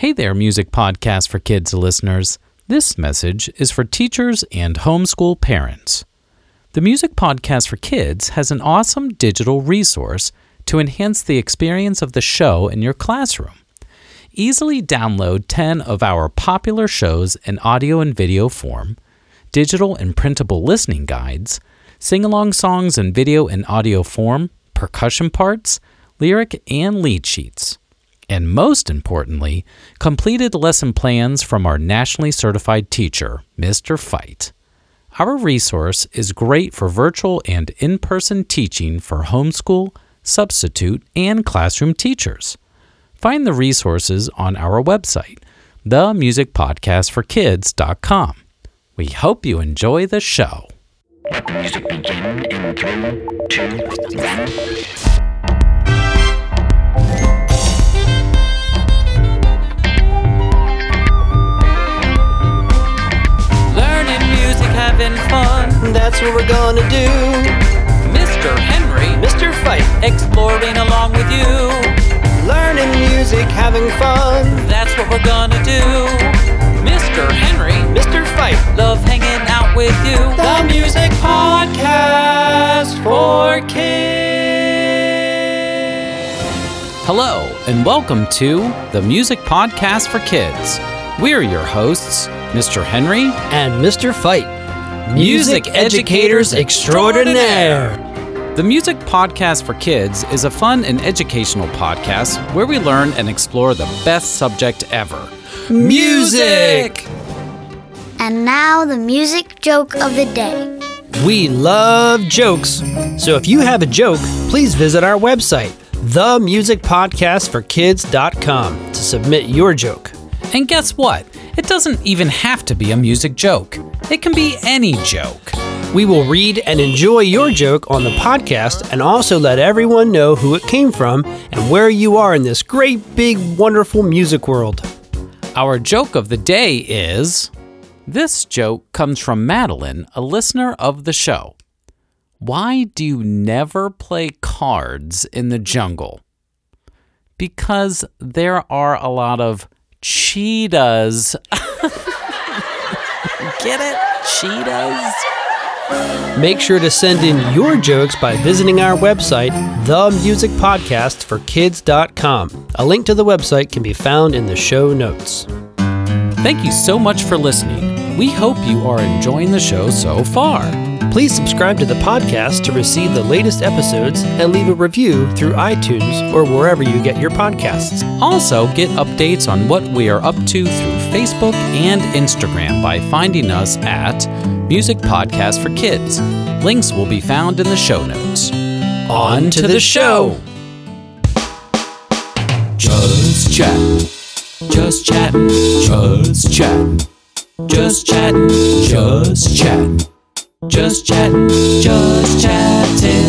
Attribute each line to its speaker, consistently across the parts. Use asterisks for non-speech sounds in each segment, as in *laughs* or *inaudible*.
Speaker 1: Hey there, Music Podcast for Kids listeners. This message is for teachers and homeschool parents. The Music Podcast for Kids has an awesome digital resource to enhance the experience of the show in your classroom. Easily download 10 of our popular shows in audio and video form, digital and printable listening guides, sing along songs in video and audio form, percussion parts, lyric and lead sheets. And most importantly, completed lesson plans from our nationally certified teacher, Mr. Fite. Our resource is great for virtual and in person teaching for homeschool, substitute, and classroom teachers. Find the resources on our website, themusicpodcastforkids.com. We hope you enjoy the show.
Speaker 2: Music begin in three, two, one.
Speaker 1: Having fun.
Speaker 3: That's what we're gonna do.
Speaker 1: Mr. Henry,
Speaker 3: Mr. Fite,
Speaker 1: exploring along with you.
Speaker 3: learning music, having fun.
Speaker 1: That's what we're gonna do. Mr. Henry,
Speaker 3: Mr. Fite,
Speaker 1: love hanging out with you.
Speaker 3: the music podcast for kids.
Speaker 1: Hello, and welcome to the Music Podcast for Kids. We're your hosts, Mr. Henry,
Speaker 3: And Mr. Fite, music educators extraordinaire.
Speaker 1: The Music Podcast for Kids is a fun and educational podcast where we learn and explore the best subject ever music.
Speaker 4: And now the music joke of the day.
Speaker 3: We love jokes. So if you have a joke, please visit our website, themusicpodcastforkids.com, to submit your joke.
Speaker 1: And guess what? It doesn't even have to be a music joke, it can be any joke.
Speaker 3: We will read and enjoy your joke on the podcast and also let everyone know who it came from and where you are in this great, big, wonderful music world.
Speaker 1: Our joke of the day is this joke comes from Madeline, a listener of the show. Why do you never play cards in the jungle? Because there are a lot of cheetahs. Get it? Cheetahs?
Speaker 3: Make sure to send in your jokes by visiting our website, themusicpodcastforkids.com. A link to the website can be found in the show notes.
Speaker 1: Thank you so much for listening. We hope you are enjoying the show so far.
Speaker 3: Please subscribe to the podcast to receive the latest episodes and leave a review through iTunes or wherever you get your podcasts.
Speaker 1: Also, get updates on what we are up to through Facebook and Instagram by finding us at Music Podcast for Kids. Links will be found in the show notes. On to the show! Just chat. just chatting, just chatting, just chatting, just chatting, just chatting, just chatting.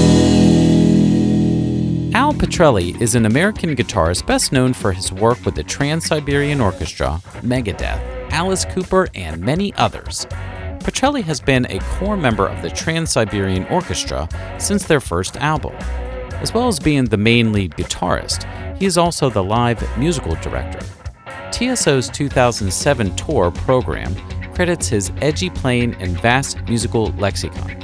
Speaker 1: Al Pitrelli is an American guitarist best known for his work with the Trans Siberian Orchestra, Megadeth, Alice Cooper, and many others. Pitrelli has been a core member of the Trans Siberian Orchestra since their first album. As well as being the main lead guitarist, he is also the live musical director. TSO's 2007 tour program credits his edgy playing and vast musical lexicon,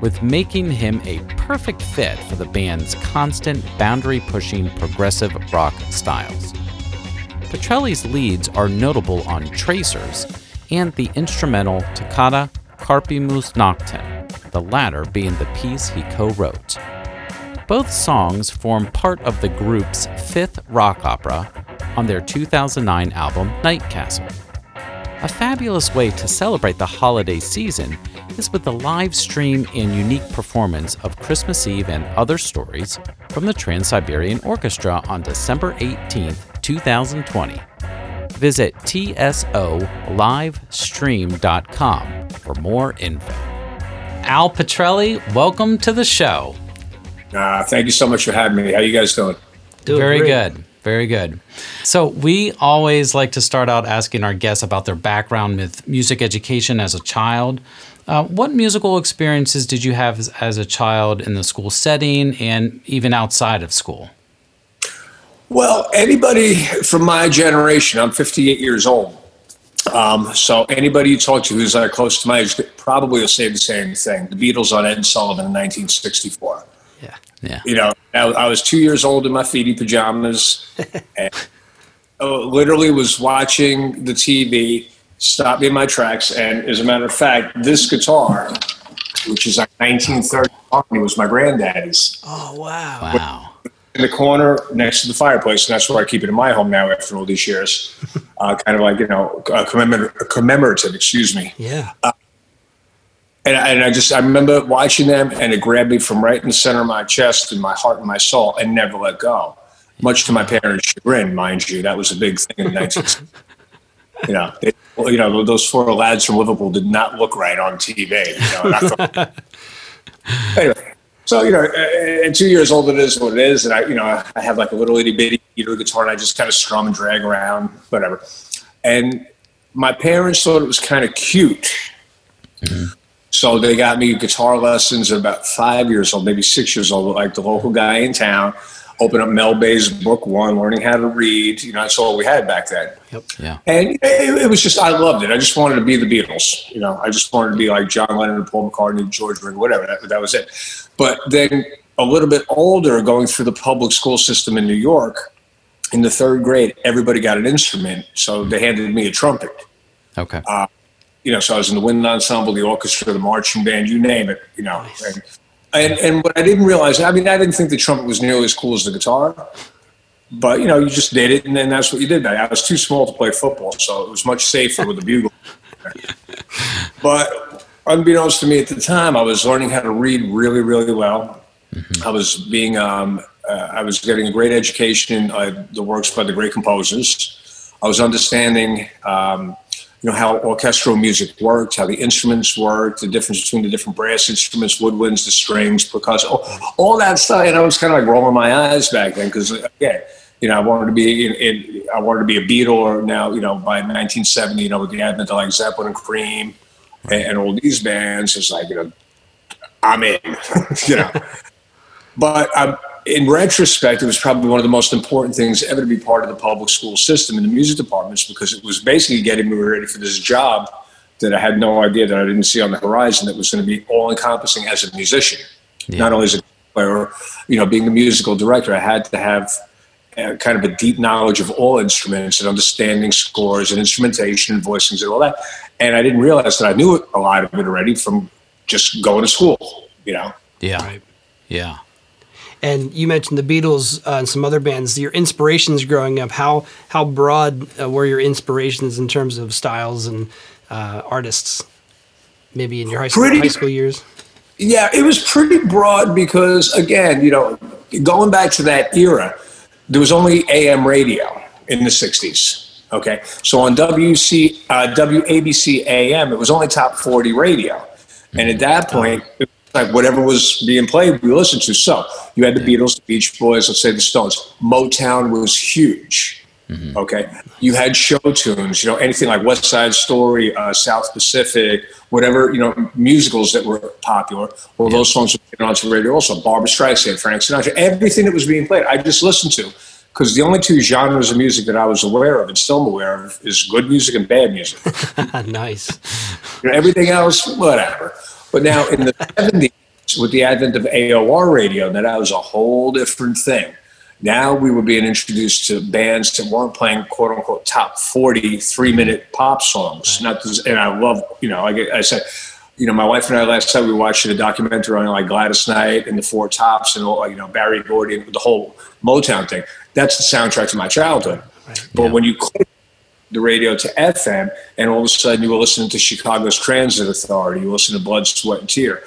Speaker 1: with making him a perfect fit for the band's constant boundary pushing progressive rock styles. Pitrelli's leads are notable on Tracers and the instrumental Toccata Carpimus Noctem, the latter being the piece he co wrote. Both songs form part of the group's fifth rock opera on their 2009 album Night Castle. A fabulous way to celebrate the holiday season is with the live stream and unique performance of Christmas Eve and Other Stories from the Trans Siberian Orchestra on December 18, 2020. Visit TSOLivestream.com for more info. Al Pitrelli, welcome to the show.
Speaker 5: Uh, thank you so much for having me. How you guys doing?
Speaker 3: Doing
Speaker 1: Very
Speaker 3: great.
Speaker 1: good. Very good. So, we always like to start out asking our guests about their background with music education as a child. Uh, what musical experiences did you have as, as a child in the school setting and even outside of school?
Speaker 5: Well, anybody from my generation, I'm 58 years old. Um, so anybody you talk to who's like close to my age probably will say the same thing. The Beatles on Ed Sullivan in 1964.
Speaker 3: Yeah.
Speaker 5: You know, I, I was two years old in my feety pajamas, *laughs* and uh, literally was watching the TV, stopped me in my tracks, and as a matter of fact, this guitar, which is like 1930, was my granddaddy's
Speaker 3: Oh wow.
Speaker 1: Wow.
Speaker 5: in the corner next to the fireplace, and that's where I keep it in my home now after all these years. *laughs* Uh, kind of like you know, uh, commemor- commemorative. Excuse me.
Speaker 3: Yeah.
Speaker 5: And, I- and I just I remember watching them, and it grabbed me from right in the center of my chest and my heart and my soul, and never let go. Much to my parents' chagrin, mind you, that was a big thing in the 1960s. you know, they, you know, those four lads from Liverpool did not look right on TV. You know, *laughs* anyway, so you know, at two years old, it is what it is, and I, you know, I have like a little itty bitty guitar, and I just kind of strum and drag around, whatever. And my parents thought it was kind of cute. Mm-hmm. So they got me guitar lessons at about five years old, maybe six years old, like the local guy in town. Open up Mel Bay's book one, learning how to read. You know, that's all we had back then. Yep.
Speaker 1: Yeah.
Speaker 5: And it, it was just, I loved it. I just wanted to be the Beatles. You know, I just wanted to be like John Lennon and Paul McCartney, George Ringo, whatever. That, that was it. But then a little bit older, going through the public school system in New York, in the third grade, everybody got an instrument. So they handed me a trumpet.
Speaker 1: Okay.
Speaker 5: Uh, You know, so I was in the wind ensemble, the orchestra, the marching band, you name it. You know, and, and and what I didn't realize, I mean, I didn't think the trumpet was nearly as cool as the guitar. But you know, you just did it, and then that's what you did. I was too small to play football, so it was much safer with the bugle. *laughs* but unbeknownst to me at the time, I was learning how to read really, really well. I was being, um, uh, I was getting a great education in uh, the works by the great composers. I was understanding, um, you know, how orchestral music worked, how the instruments worked, the difference between the different brass instruments, woodwinds, the strings, percussion, all, all that stuff. And I was kind of like rolling my eyes back then because, again, you know, I wanted to be in, in, I wanted to be a Beatle. Or now, you know, by 1970, you know, with the advent of like Zeppelin and Cream and, and all these bands, it's like, you know, I'm in, *laughs* you know. *laughs* But um, in retrospect, it was probably one of the most important things ever to be part of the public school system in the music departments because it was basically getting me ready for this job that I had no idea that I didn't see on the horizon that was going to be all encompassing as a musician, not only as a player, you know, being a musical director. I had to have uh, kind of a deep knowledge of all instruments and understanding scores and instrumentation and voicings and all that. And I didn't realize that I knew a lot of it already from just going to school, you know.
Speaker 1: Yeah.
Speaker 3: Right.
Speaker 1: Yeah.
Speaker 3: And you mentioned the Beatles uh, and some other bands. Your inspirations growing up. How how broad uh, were your inspirations in terms of styles and uh, artists? Maybe in your high school
Speaker 5: Pretty-
Speaker 3: high school years.
Speaker 5: Yeah, it was pretty broad because, again, you know, going back to that era, there was only AM radio in the 60s. Okay. So on WC, uh, WABC AM, it was only top 40 radio. And at that point, it like whatever was being played, we listened to. So you had the Beatles, the Beach Boys, let's say the Stones. Motown was huge. Okay. You had show tunes, you know, anything like West Side Story, uh, South Pacific, whatever, you know, musicals that were popular. Well, those songs were onto the radio also. Barbra Streisand, Frank Sinatra, everything that was being played, I just listened to. Because the only two genres of music that I was aware of and still am aware of is good music and bad music. *laughs*
Speaker 3: nice.
Speaker 5: You know, everything else, whatever. But now in the *laughs* 70s, with the advent of AOR radio, then that was a whole different thing. Now we were being introduced to bands that weren't playing quote unquote top 40 three minute pop songs. Not this, and I love, you know, like I said, you know, my wife and I last night we watched a documentary on like Gladys Knight and the Four Tops and all, you know, Berry Gordy and the whole Motown thing. That's the soundtrack to my childhood. But when you click the radio to FM, and all of a sudden you were listening to Chicago's Transit Authority, you listen to Blood, Sweat, and Tear.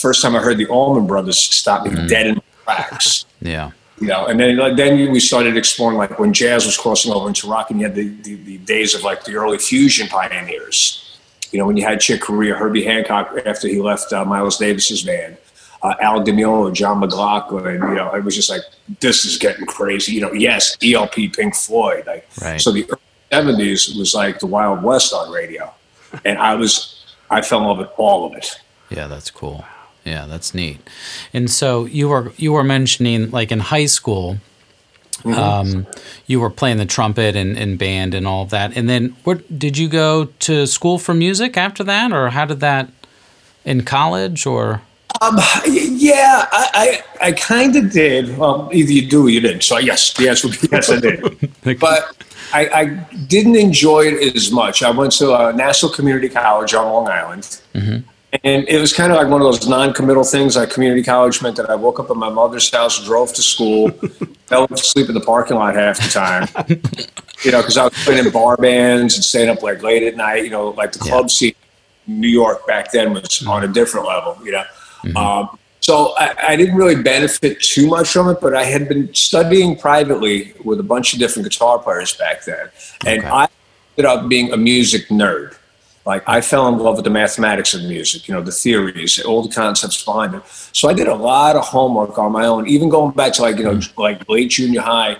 Speaker 5: First time I heard the Allman Brothers stop me dead in my tracks.
Speaker 1: Yeah.
Speaker 5: You know, and then like, then we started exploring like when jazz was crossing over into rock, and you had the, the, the days of like the early fusion pioneers. You know, when you had Chick Corea, Herbie Hancock after he left uh, Miles Davis's band, uh, Al Di Meola, John McLaughlin. You know, it was just like this is getting crazy. You know, yes, ELP, Pink Floyd. Like,
Speaker 1: Right.
Speaker 5: So the early seventies was like the Wild West on radio, and I was I fell in love with all of it.
Speaker 1: Yeah, that's cool. Yeah, that's neat. And so you were you were mentioning like in high school, Um, you were playing the trumpet and, and band and all of that. And then, what did you go to school for music after that, or how did that in college or?
Speaker 5: Um, yeah, I, I, I kind of did. Well, either you do or you didn't. So yes, the answer would be yes, I did. *laughs* but I, I didn't enjoy it as much. I went to uh, Nassau Community College on Long Island. Mm-hmm. And it was kind of like one of those non-committal things. Like community college meant that I woke up at my mother's house, drove to school, *laughs* fell asleep in the parking lot half the time. *laughs* you know, because I was playing in bar bands and staying up like late at night. You know, like the club scene in New York back then was mm-hmm. on a different level. You know, um, so I, I didn't really benefit too much from it. But I had been studying privately with a bunch of different guitar players back then, and
Speaker 1: Okay.
Speaker 5: I ended up being a music nerd. Like I fell in love with the mathematics of music, you know, the theories, all the concepts behind it. So I did a lot of homework on my own, even going back to like, you know, like late junior high,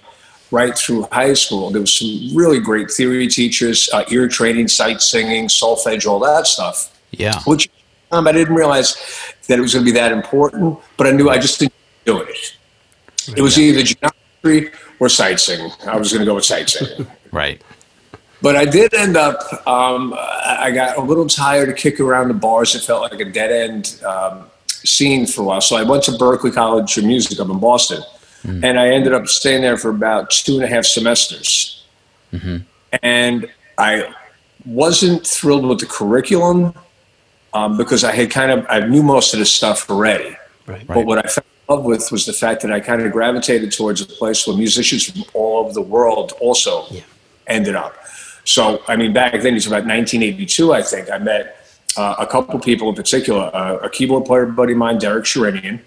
Speaker 5: right through high school. There was some really great theory teachers, uh, ear training, sight singing, solfege, all that stuff.
Speaker 1: Yeah.
Speaker 5: Which um, I didn't realize that it was going to be that important, but I knew I just didn't do it. It was either geometry or sight singing. I was going to go with sight singing. *laughs*
Speaker 1: Right.
Speaker 5: But I did end up. Um, I got a little tired of kicking around the bars. It felt like a dead end um, scene for a while. So I went to Berklee College of Music up in Boston, and I ended up staying there for about two and a half semesters. And I wasn't thrilled with the curriculum um, because I had kind of I knew most of the stuff already.
Speaker 3: Right.
Speaker 5: But what I fell in love with was the fact that I kind of gravitated towards a place where musicians from all over the world also ended up. So, I mean, back then, it's about 1982, I think, I met uh, a couple people in particular, uh, a keyboard player buddy of mine, Derek Sherinian,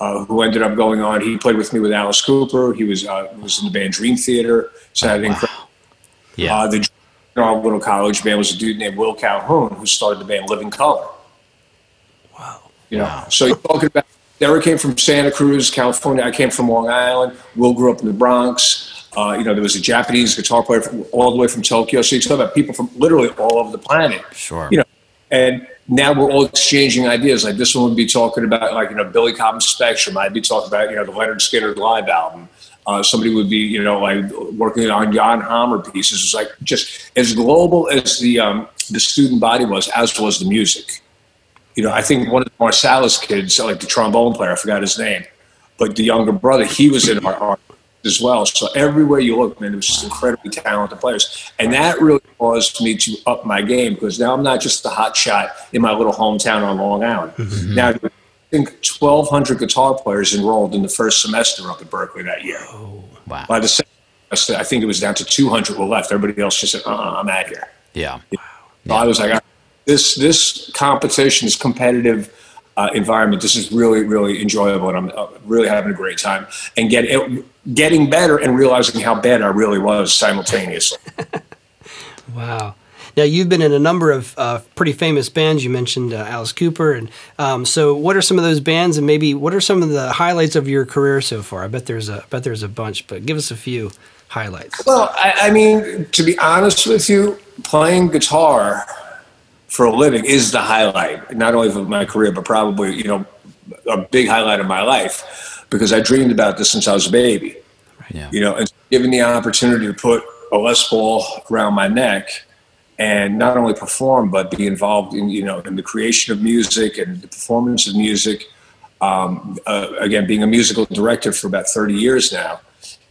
Speaker 5: uh, who ended up going on. He played with me with Alice Cooper. He was, uh, was in the band Dream Theater. So I had an
Speaker 1: Yeah.
Speaker 5: uh, the our little college band was a dude named Will Calhoun who started the band Living Colour.
Speaker 3: Wow.
Speaker 5: You know, so you're talking about Derek came from Santa Cruz, California. I came from Long Island. Will grew up in the Bronx. Uh, you know, there was a Japanese guitar player from, all the way from Tokyo. So you talk about people from literally all over the planet.
Speaker 1: Sure.
Speaker 5: You know, and now we're all exchanging ideas. Like this one would be talking about like you know Billy Cobham Spectrum. I'd be talking about you know the Lynyrd Skynyrd live album. Uh, somebody would be you know like working on Jan Hammer pieces. It's like just as global as the um, the student body was, as was the music. You know, I think one of the Marsalis kids, like the trombone player, I forgot his name, but the younger brother, he was in our, our as well. So everywhere you look, man, it was just incredibly talented players, and that really caused me to up my game because now I'm not just the hot shot in my little hometown on Long Island. Now, I think 1,200 guitar players enrolled in the first semester up at Berklee that year.
Speaker 1: Oh, Wow.
Speaker 5: By the second semester, I think it was down to 200 were left. Everybody else just said, uh-uh, I'm out here.
Speaker 1: Yeah.
Speaker 5: So I was like, "Ah, this this competition, this competitive uh, environment, this is really really enjoyable, and I'm uh, really having a great time, and get it, getting better and realizing how bad I really was simultaneously. *laughs*
Speaker 3: Wow. Now you've been in a number of uh, pretty famous bands. You mentioned uh, Alice Cooper, and um, so what are some of those bands, and maybe what are some of the highlights of your career so far? I bet there's a I bet there's a bunch, but give us a few highlights.
Speaker 5: Well, I, I mean, to be honest with you, playing guitar for a living is the highlight, not only of my career, but probably you know a big highlight of my life because I dreamed about this since I was a baby.
Speaker 1: Yeah.
Speaker 5: you know, and given the opportunity to put a Les Paul around my neck and not only perform but be involved in you know in the creation of music and the performance of music. Um, uh, again, being a musical director for about 30 years now,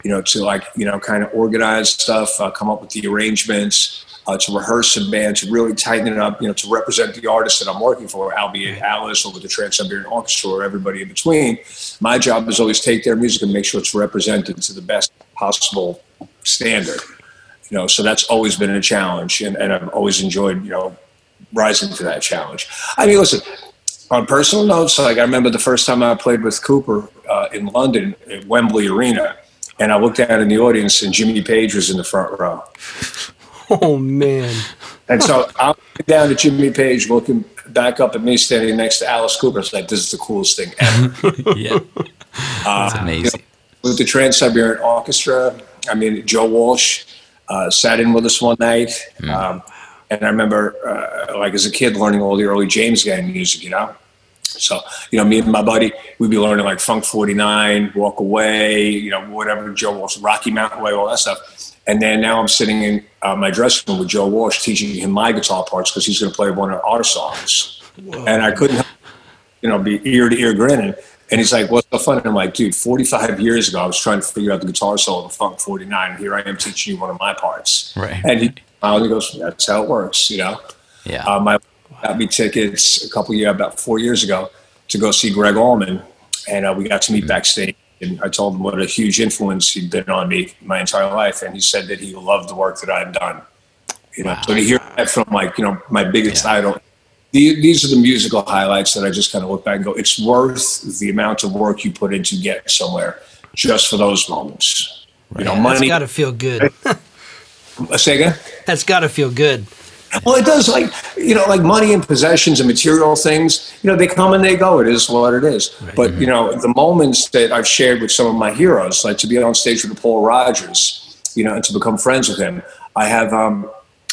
Speaker 5: you know, to like you know kind of organize stuff, uh, come up with the arrangements, uh, to rehearse a band, to really tighten it up, you know, to represent the artist that I'm working for, albeit Alice or with the Trans Siberian Orchestra or everybody in between. My job is always take their music and make sure it's represented to the best possible standard. You know, so that's always been a challenge, and, and I've always enjoyed, you know, rising to that challenge. I mean, listen, on personal notes, like I remember the first time I played with Cooper uh, in London at Wembley Arena, and I looked out in the audience, and Jimmy Page was in the front row. *laughs*
Speaker 3: Oh man.
Speaker 5: And so I'm down at Jimmy Page, looking back up at me standing next to Alice Cooper. It's like, this is the coolest thing ever. *laughs*
Speaker 1: Yeah. That's
Speaker 5: Uh,
Speaker 1: amazing.
Speaker 5: with the Trans Siberian Orchestra. I mean, Joe Walsh uh, sat in with us one night. Um, and I remember, uh, like, as a kid, learning all the early James Gang music, you know? So, you know, me and my buddy, we'd be learning like Funk 49, Walk Away, you know, whatever, Joe Walsh, Rocky Mountain Way, all that stuff. And then now I'm sitting in uh, my dressing room with Joe Walsh teaching him my guitar parts because he's going to play one of our songs. And I couldn't, you know, be ear to ear grinning. And he's like, what's so fun? And I'm like, dude, 45 years ago, I was trying to figure out the guitar solo of Funk 49. And here I am teaching you one of my parts.
Speaker 1: Right.
Speaker 5: And he, and he goes, that's how it works, you know?
Speaker 1: Yeah.
Speaker 5: Uh, my got me tickets a couple years, about four years ago, to go see Gregg Allman, and uh, we got to meet backstage. And I told him what a huge influence he'd been on me my entire life, and he said that he loved the work that I'd done. You know, so to hear that from like you know my biggest
Speaker 1: Yeah.
Speaker 5: idol, the, these are the musical highlights that I just kind of look back and go, it's worth the amount of work you put in to get somewhere, just for those moments. You know,
Speaker 3: That's
Speaker 5: money.
Speaker 3: got to feel good. *laughs*
Speaker 5: Say again.
Speaker 3: That's got to feel good.
Speaker 5: Well, it does. Like you know, like money and possessions and material things. You know, they come and they go. It is what it is. But you know, the moments that I've shared with some of my heroes, like to be on stage with Paul Rodgers, you know, and to become friends with him. I have um,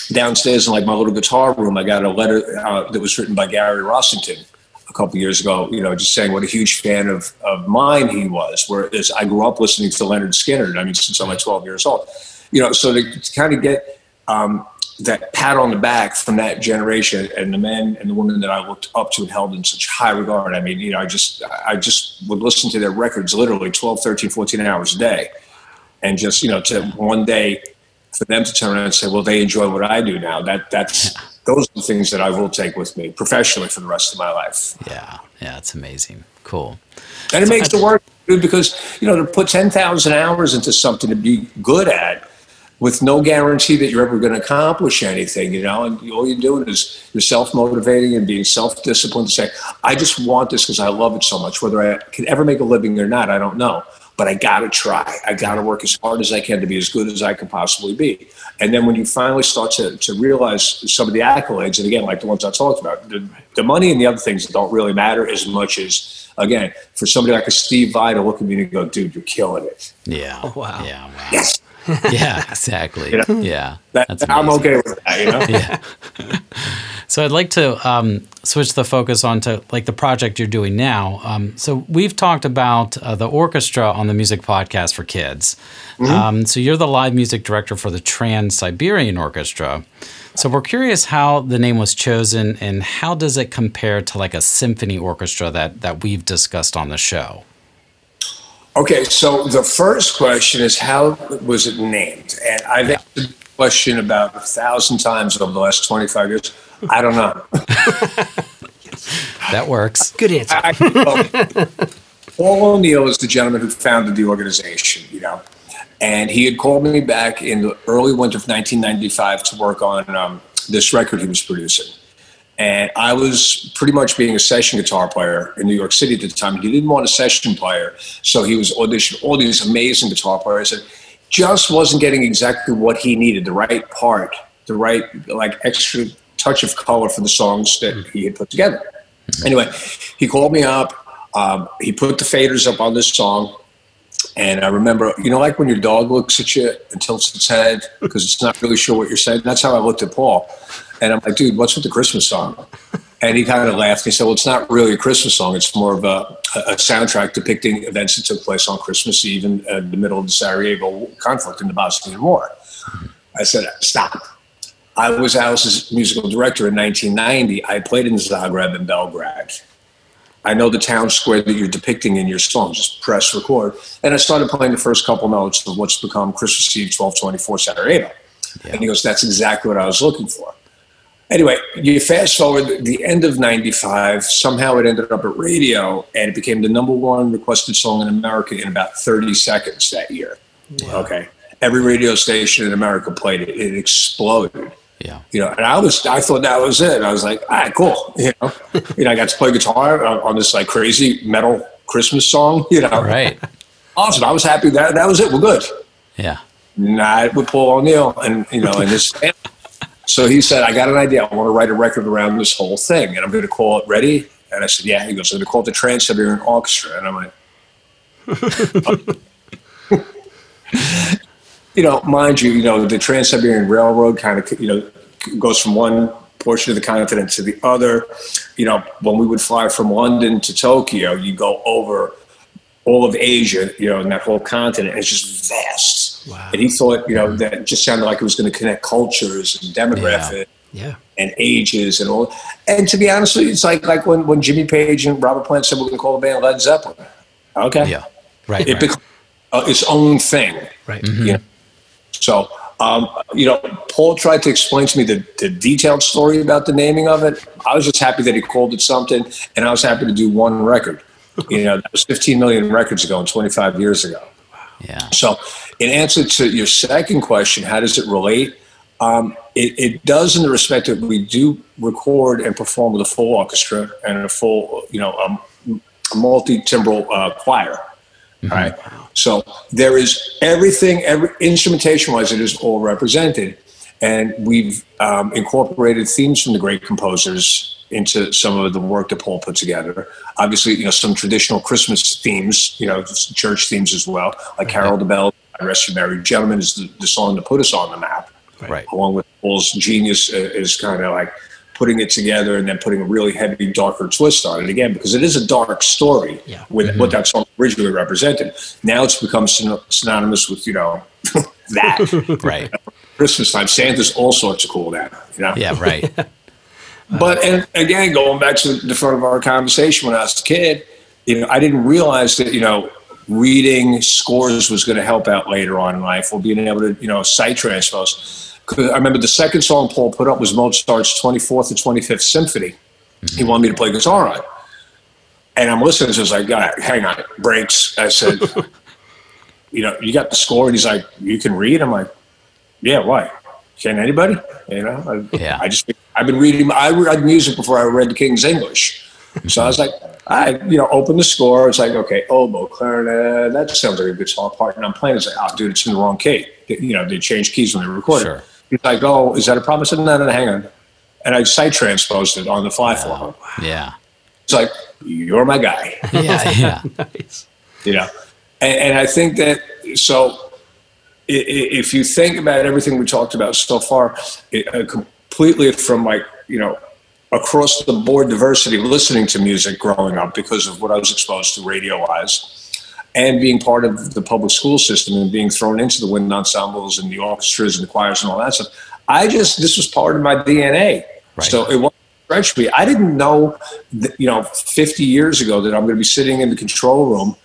Speaker 5: downstairs in like my little guitar room. I got a letter uh, that was written by Gary Rossington a couple years ago. You know, just saying what a huge fan of of mine he was. Whereas I grew up listening to Lynyrd Skynyrd. I mean, since I'm like 12 years old. You know, so to, to kind of get um, that pat on the back from that generation and the men and the women that I looked up to and held in such high regard. I mean, you know, I just I just would listen to their records literally 12, 13, 14 hours a day. And just, you know, to one day for them to turn around and say, well, they enjoy what I do now. That that's those are the things that I will take with me professionally for the rest of my life.
Speaker 1: yeah. Yeah. It's amazing. Cool.
Speaker 5: And it makes the work because, you know, to put 10,000 hours into something to be good at with no guarantee that you're ever going to accomplish anything, you know, and all you're doing is you're self motivating and being self disciplined to say, I just want this because I love it so much. Whether I can ever make a living or not, I don't know. But I got to try. I got to work as hard as I can to be as good as I can possibly be. And then when you finally start to, to realize some of the accolades, and again, like the ones I talked about, the, the money and the other things don't really matter as much as, again, for somebody like a Steve Vai to look at me and go, dude, you're killing it.
Speaker 1: Yeah.
Speaker 3: Oh, wow.
Speaker 1: Yeah. Wow.
Speaker 5: Yes.
Speaker 1: Yeah. Exactly. *laughs*
Speaker 5: You know?
Speaker 1: Yeah.
Speaker 5: That,
Speaker 1: That's
Speaker 5: I'm okay with that, you know? *laughs*
Speaker 1: yeah. *laughs* so I'd like to um, switch the focus onto like the project you're doing now. Um, so we've talked about uh, the orchestra on the music podcast for kids. Um, so you're the live music director for the Trans Siberian Orchestra. So we're curious how the name was chosen and how does it compare to like a symphony orchestra that that we've discussed on the show.
Speaker 5: Okay, so the first question is how was it named? And I've the question about a thousand times over the last 25 years. I don't know.
Speaker 1: That works.
Speaker 3: Good answer.
Speaker 5: I, well, Paul O'Neill is the gentleman who founded the organization, you know, and he had called me back in the early winter of 1995 to work on um, this record he was producing. And I was pretty much being a session guitar player in New York City at the time. He didn't want a session player, so he was auditioning all these amazing guitar players and just wasn't getting exactly what he needed the right part, the right, like, extra touch of color for the songs that he had put together. Anyway, he called me up. Um, he put the faders up on this song. And I remember, you know, like when your dog looks at you and tilts its head *laughs* because it's not really sure what you're saying. That's how I looked at Paul. And I'm like, dude, what's with the Christmas song? And he kind of laughed. He said, well, it's not really a Christmas song. It's more of a, a soundtrack depicting events that took place on Christmas Eve in, in the middle of the Sarajevo conflict in the Bosnian War. I said, stop. I was Alice's musical director in 1990. I played in Zagreb and Belgrade. I know the town square that you're depicting in your song. Just press record. And I started playing the first couple notes of what's become Christmas Eve 1224 Sarajevo. And he goes, That's exactly what I was looking for. Anyway, you fast forward the end of 95, somehow it ended up at radio and it became the number one requested song in America in about 30 seconds that year. Okay. Every radio station in America played it. It exploded
Speaker 1: Yeah.
Speaker 5: you know, and I was, I thought that was it. I was like, all right, cool. *laughs* You know, you know, I got to play guitar on, on this like crazy metal Christmas song, you know,
Speaker 1: Right. *laughs*
Speaker 5: awesome. I was happy that that was it. We're good.
Speaker 1: Yeah.
Speaker 5: Not with Paul O'Neill and, you know, and this. So he said, I got an idea. I want to write a record around this whole thing and I'm going to call it Ready. And I said, yeah. He goes, I'm going to call it the Trans Siberian Orchestra. And I'm like, *laughs* you know, mind you, you know, the Trans Siberian Railroad kind of, you know, goes from one portion of the continent to the other. You know, when we would fly from London to Tokyo, you go over all of Asia, you know, and that whole continent. It's just vast.
Speaker 3: Wow.
Speaker 5: And he thought, you know, that just sounded like it was going to connect cultures and demographics
Speaker 3: Yeah.
Speaker 5: and ages and all. And to be honest with you, it's like like when, when Jimmy Page and Robert Plant said we're going to call the band Led Zeppelin. Okay.
Speaker 1: Yeah. Right.
Speaker 5: It
Speaker 1: right.
Speaker 5: becomes uh, its own thing.
Speaker 3: Right.
Speaker 5: You know? So, um, you know, Paul tried to explain to me the, the detailed story about the naming of it. I was just happy that he called it something, and I was happy to do one record. You know, that was 15 million records ago and 25 years ago. *laughs*
Speaker 1: Yeah.
Speaker 5: So, in answer to your second question, how does it relate? Um, it, it does in the respect that we do record and perform with a full orchestra and a full, you know, um, multi-timbral uh, choir. All right. So there is everything, every instrumentation-wise, it is all represented, and we've um, incorporated themes from the great composers into some of the work that Paul put together. Obviously, you know, some traditional Christmas themes, you know, church themes as well, like "Carol the Bell," "I Rest You Merry Gentlemen" is the, the song to put us on the map
Speaker 1: Right.
Speaker 5: along with Paul's genius uh, is kind of like putting it together and then putting a really heavy, darker twist on it again because it is a dark story
Speaker 3: Yeah.
Speaker 5: with what that song originally represented. Now it's become syn- synonymous with you know *laughs* that *laughs*
Speaker 1: Right.
Speaker 5: Christmas time. Santa's all sorts of cool now, you know.
Speaker 1: Yeah. Right. *laughs*
Speaker 5: But and again, going back to the front of our conversation when I was a kid, you know, I didn't realize that you know reading scores was going to help out later on in life, or being able to you know sight transpose. I remember the second song Paul put up was Mozart's twenty fourth and twenty fifth symphony. He mm-hmm. wanted me to play guitar on, and I'm listening. So I was like, "God, hang on, breaks." I said, *laughs* "You know, you got the score," and he's like, "You can read." I'm like, "Yeah, why?" Can anybody? You know, I,
Speaker 1: Yeah.
Speaker 5: I just I've been reading. I read music before I read the King's English, *laughs* so I was like, I you know open the score. It's like okay, oboe, clarinet. That sounds like a guitar part, and I'm playing. It's like, oh, dude, it's in the wrong key. You know, they changed keys when they recorded.
Speaker 1: Sure.
Speaker 5: He's like, oh, is that a problem? I said, no, no, no, hang on, and I sight transposed it on the fly for him.
Speaker 1: Yeah.
Speaker 5: It's like you're my guy *laughs*
Speaker 1: Yeah. Yeah. *laughs*
Speaker 3: Nice.
Speaker 5: you know and, and i think that so i- i- if you think about everything we talked about so far it, uh, completely from like you know across the board diversity listening to music growing up because of what i was exposed to radio wise and being part of the public school system and being thrown into the wind ensembles and the orchestras and the choirs and all that stuff i just this was part of my dna
Speaker 1: Right.
Speaker 5: so it wasn't stretch me i didn't know that, you know 50 years ago that i'm going to be sitting in the control room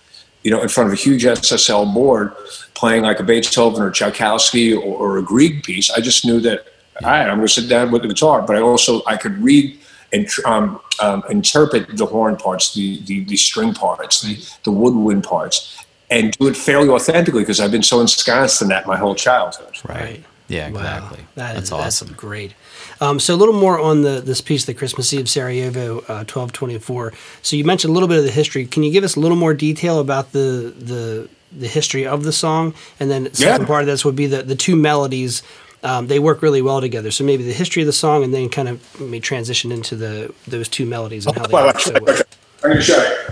Speaker 5: you know, in front of a huge SSL board, playing like a Beethoven or Tchaikovsky or, or a Grieg piece. I just knew that, all right, I'm going to sit down with the guitar. But I also I could read and um, um, interpret the horn parts, the the, the string parts, the, the woodwind parts, and do it fairly authentically because I've been so ensconced in that my whole childhood.
Speaker 1: Right. Yeah.
Speaker 3: Wow.
Speaker 1: Exactly.
Speaker 3: That
Speaker 1: That's
Speaker 3: is-
Speaker 1: awesome.
Speaker 3: great. Um, so a little more on the this piece, the Christmas Eve Sarajevo, uh, twelve twenty four. So you mentioned a little bit of the history. Can you give us a little more detail about the the the history of the song? And then the second
Speaker 5: Yeah.
Speaker 3: part of this would be the the two melodies. Um, they work really well together. So maybe the history of the song, and then kind of maybe transition into the those two melodies and how they work so well.
Speaker 5: I'm going to show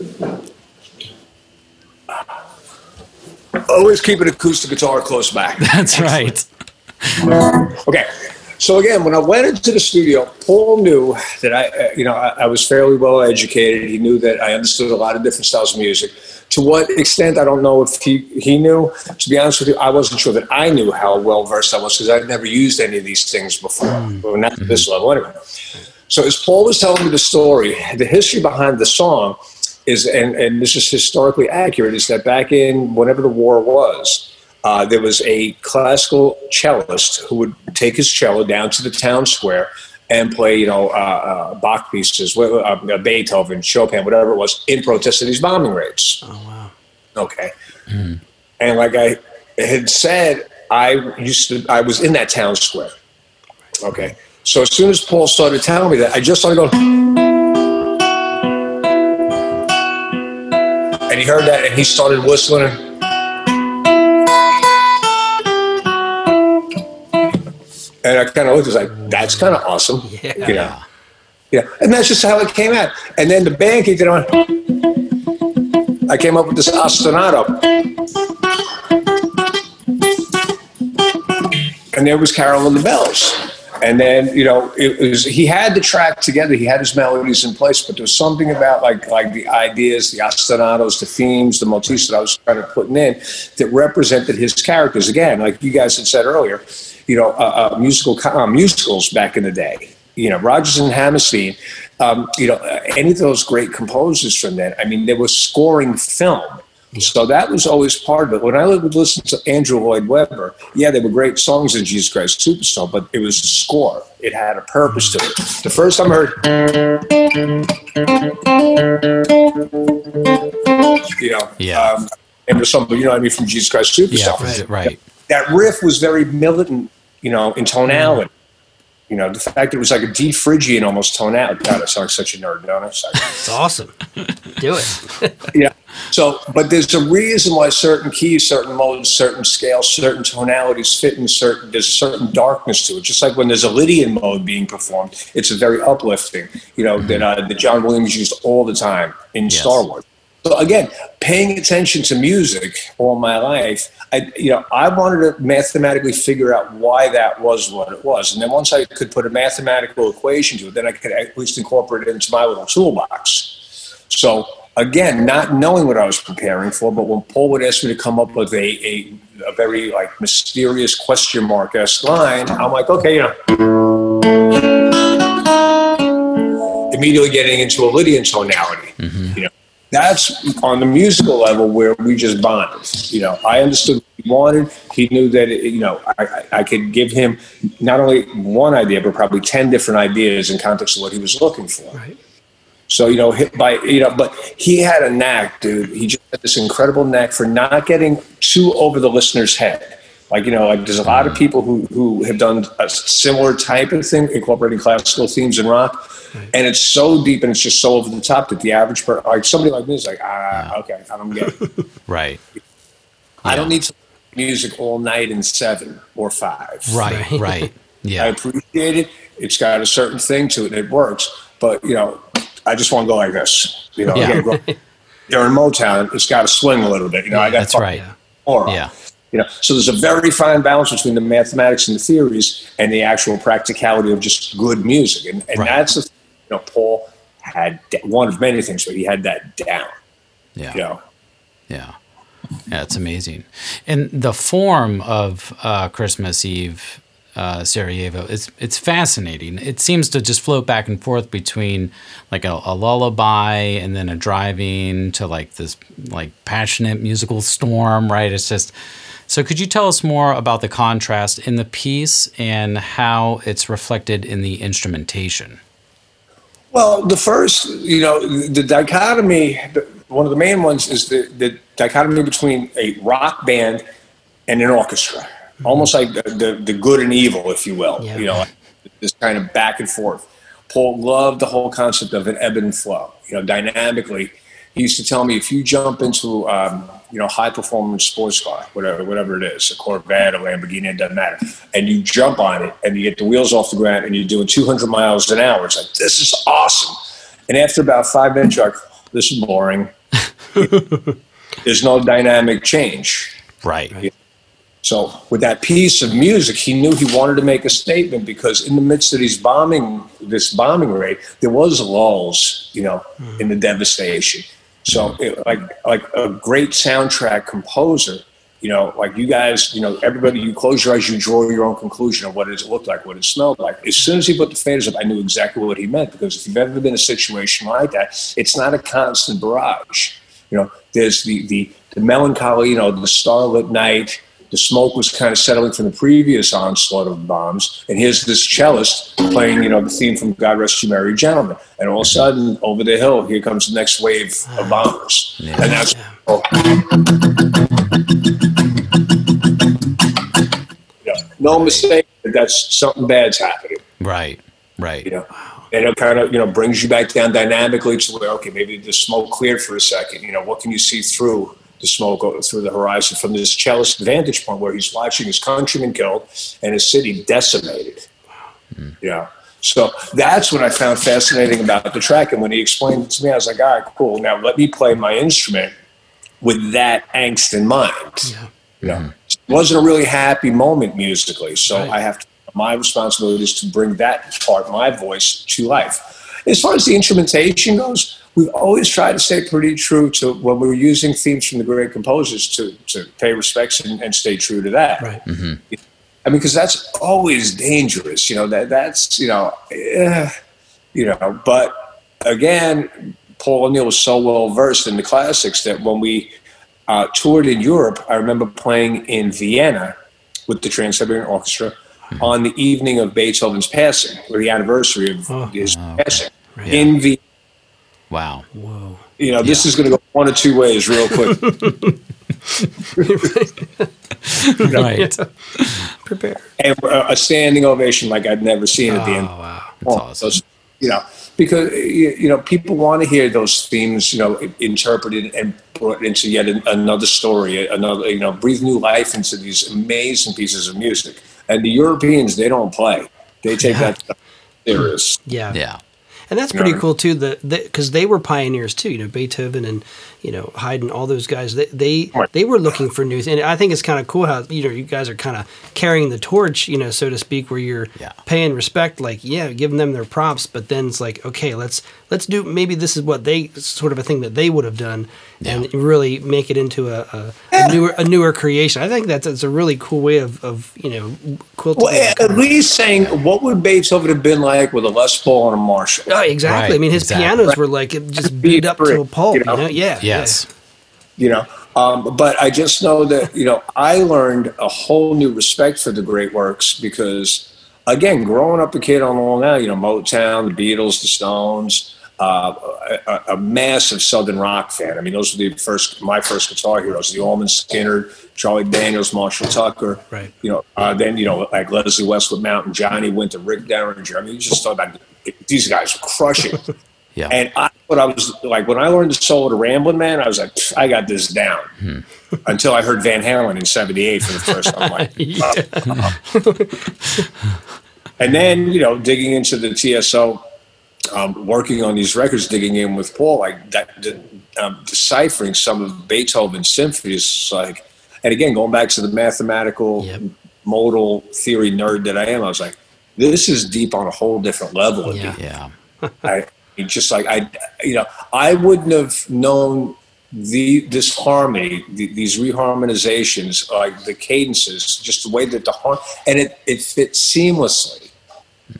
Speaker 5: you. Always keep an acoustic guitar close by. *laughs*
Speaker 1: That's right.
Speaker 5: Okay. So again, when I went into the studio, Paul knew that I, uh, you know, I, I was fairly well educated. He knew that I understood a lot of different styles of music. To what extent, I don't know if he, he knew. To be honest with you, I wasn't sure that I knew how well versed I was because I'd never used any of these things before, well, not to this level anyway. So as Paul was telling me the story, the history behind the song is, and, and this is historically accurate, is that back in whenever the war was, uh, there was a classical cellist who would take his cello down to the town square and play, you know, uh, uh, Bach pieces, uh, Beethoven, Chopin, whatever it was, in protest of these bombing raids.
Speaker 3: Oh wow!
Speaker 5: Okay. And like I had said, I used to, I was in that town square. Okay. So as soon as Paul started telling me that, I just started going, and he heard that and he started whistling. And I kind of looked, I was like, that's kind of awesome.
Speaker 3: Yeah.
Speaker 5: You know? Yeah. And that's just how it came out. And then the band kicked it on. I came up with this ostinato. And there was Carol and the Bells. And then you know it was he had the track together, he had his melodies in place, but there was something about like like the ideas, the ostinatos, the themes, the motifs that I was kind of putting in that represented his characters. Again, like you guys had said earlier, you know, uh, uh, musical uh, musicals back in the day. You know, Rodgers and Hammerstein. Um, you know, uh, any of those great composers from then. I mean, they were scoring film. So that was always part of it. When I would listen to Andrew Lloyd Webber, yeah, they were great songs in Jesus Christ Superstar, but it was a score. It had a purpose to it. The first time I heard, you know,
Speaker 1: Yeah.
Speaker 5: um, and there's something, you know what I mean, from Jesus Christ Superstar.
Speaker 1: Yeah, right.
Speaker 5: That riff was very militant, you know, in tonality. You know, the fact that it was like a D Phrygian almost tonality. God, I sound like such a nerd, don't I?
Speaker 3: It's awesome. Do it. *laughs*
Speaker 5: Yeah. So, but there's a reason why certain keys, certain modes, certain scales, certain tonalities fit in certain. There's a certain darkness to it. Just like when there's a Lydian mode being performed, it's a very uplifting. You know that uh, that John Williams used all the time in
Speaker 1: Yes.
Speaker 5: Star Wars. So again, paying attention to music all my life, I you know I wanted to mathematically figure out why that was what it was, and then once I could put a mathematical equation to it, then I could at least incorporate it into my little toolbox. So again, not knowing what I was preparing for, but when Paul would ask me to come up with a a, a very like mysterious question mark esque line, I'm like, okay, you know. Immediately getting into a Lydian tonality. Mm-hmm. You know, that's on the musical level where we just bonded. You know, I understood what he wanted. He knew that it, you know I, I could give him not only one idea but probably ten different ideas in context of what he was looking for.
Speaker 3: Right.
Speaker 5: So you know, by you know, but he had a knack, dude. He just had this incredible knack for not getting too over the listener's head. Like you know, like there's a lot of people who who have done a similar type of thing, incorporating classical themes in rock, and it's so deep and it's just so over the top that the average person, like somebody like me, is like, ah, okay, I don't get it. *laughs*
Speaker 1: Right.
Speaker 5: I don't need to music all night in seven or five.
Speaker 1: Right. *laughs* Right. Yeah.
Speaker 5: I appreciate it. It's got a certain thing to it. It works. But, you know, I just want to go like this. You know,
Speaker 1: Yeah.
Speaker 5: during *laughs* Motown, it's got to swing a little bit. You know, I got
Speaker 1: That's right.
Speaker 5: aura.
Speaker 1: Yeah.
Speaker 5: You know, so there's a very fine balance between the mathematics and the theories and the actual practicality of just good music. And, and
Speaker 1: Right.
Speaker 5: that's, the, you know, Paul had one of many things, but he had that down.
Speaker 1: Yeah.
Speaker 5: You know,
Speaker 1: Yeah. Yeah, it's amazing. And the form of uh, Christmas Eve uh, Sarajevo, it's it's fascinating. It seems to just float back and forth between like a, a lullaby and then a driving to like this like passionate musical storm, right? It's just so could you tell us more about the contrast in the piece and how it's reflected in the instrumentation?
Speaker 5: Well, the first, you know, the dichotomy, one of the main ones is the, the dichotomy between a rock band and an orchestra, almost like the, the, the good and evil, if you will.
Speaker 3: Yeah.
Speaker 5: You know, this kind of back and forth. Paul loved the whole concept of an ebb and flow. You know, dynamically, he used to tell me if you jump into, um, you know, high performance sports car, whatever, whatever it is, a Corvette, a Lamborghini, it doesn't matter, and you jump on it and you get the wheels off the ground and you're doing 200 miles an hour, it's like this is awesome. And after about five minutes, you're like, this is boring. *laughs* There's no dynamic change.
Speaker 1: Right.
Speaker 5: So with that piece of music, he knew he wanted to make a statement because in the midst of these bombing, this bombing raid, there was lulls, you know, hmm. in the devastation. So it, like like a great soundtrack composer, you know, like you guys, you know, everybody, you close your eyes, you draw your own conclusion of what it looked like, what it smelled like. As soon as he put the faders up, I knew exactly what he meant because if you've ever been in a situation like that, it's not a constant barrage. You know, there's the the, the melancholy, you know, the starlit night. The smoke was kind of settling from the previous onslaught of bombs, and here's this cellist playing, you know, the theme from "God Rest You Merry Gentlemen," and all of a sudden, over the hill, here comes the next wave of ah. bombers, and that's oh, you know, no mistake that that's something bad's happening
Speaker 1: Right. Right.
Speaker 5: you know. And it kind of, you know, brings you back down dynamically to where, okay, maybe the smoke cleared for a second. You know, what can you see through the smoke o- through the horizon from this cellist vantage point where he's watching his countrymen killed and his city decimated? Hmm. You know, so that's what I found fascinating about the track. And when he explained it to me, I was like, all right, cool. Now let me play my instrument with that angst in mind. You know, hmm. it wasn't a really happy moment musically, so I have to my responsibility is to bring that part, my voice, to life. As far as the instrumentation goes, we've always tried to stay pretty true to when we were using themes from the great composers to, to pay respects and, and stay true to that.
Speaker 3: Right.
Speaker 5: I mean, because that's always dangerous. You know that that's you know, eh, you know. But again, Paul O'Neill was so well versed in the classics that when we uh, toured in Europe, I remember playing in Vienna with the Trans Siberian Orchestra on the evening of Beethoven's passing, or the anniversary of
Speaker 3: Oh.
Speaker 5: his
Speaker 1: Oh, okay.
Speaker 5: passing in Vienna.
Speaker 1: Wow.
Speaker 3: Whoa.
Speaker 5: You know, this is going to go one or two ways real quick. *laughs* *laughs*
Speaker 1: Right.
Speaker 3: Prepare.
Speaker 5: and uh, a standing ovation like I'd never seen at the end.
Speaker 3: Oh wow.
Speaker 1: That's awesome.
Speaker 5: Those- you know, because you you know people want to hear those themes, you know, interpreted and brought into yet another story, another you know, breathe new life into these amazing pieces of music. And the Europeans, they don't play; they take that stuff serious.
Speaker 3: Yeah.
Speaker 1: Yeah.
Speaker 3: And that's pretty
Speaker 5: Yeah.
Speaker 3: cool too. That because they were pioneers too. You know, Beethoven and you know Haydn, all those guys. They they,
Speaker 5: Right.
Speaker 3: they were looking for new. And I think it's kind of cool how you know you guys are kind of carrying the torch. You know, so to speak, where you're
Speaker 1: Yeah.
Speaker 3: paying respect. Like yeah, giving them their props. But then it's like okay, let's let's do maybe this is what they sort of a thing that they would have done, and really make it into a, a, a newer a newer creation. I think that's, that's a really cool way of, of you know quilting.
Speaker 5: Well,
Speaker 3: that
Speaker 5: at
Speaker 3: kind of-
Speaker 5: least saying what would Beethoven have been like with a Les Paul and a Marshall?
Speaker 3: Oh, exactly.
Speaker 1: Right,
Speaker 3: I mean, his
Speaker 1: exactly.
Speaker 3: pianos were like it just beat up to a pulp. You know?
Speaker 5: You know?
Speaker 3: Yeah.
Speaker 1: Yes.
Speaker 5: you know um, but i just know that you know i learned a whole new respect for the great works because again growing up a kid on long island you know motown the beatles the stones uh, a, a massive southern rock fan i mean those were the first my first guitar heroes the allman skynyrd charlie daniels marshall tucker
Speaker 3: Right.
Speaker 5: you know uh, then you know like leslie westwood mountain johnny winter rick derringer i mean you just thought about these guys were crushing *laughs*
Speaker 1: Yeah.
Speaker 5: and I, what I was like when I learned the solo to Ramblin' Man, I was like, I got this down. *laughs* Until I heard Van Halen in '78 for the first time. I'm like, *laughs* and then you know, digging into the TSO, um, working on these records, digging in with Paul, like that, um, deciphering some of Beethoven's symphonies, like, and again, going back to the mathematical
Speaker 3: Yep.
Speaker 5: modal theory nerd that I am, I was like, this is deep on a whole different level.
Speaker 3: Yeah.
Speaker 1: yeah. *laughs*
Speaker 5: I just like I, you know, I wouldn't have known the this harmony, the, these reharmonizations, like the cadences, just the way that the harm and it it fits seamlessly,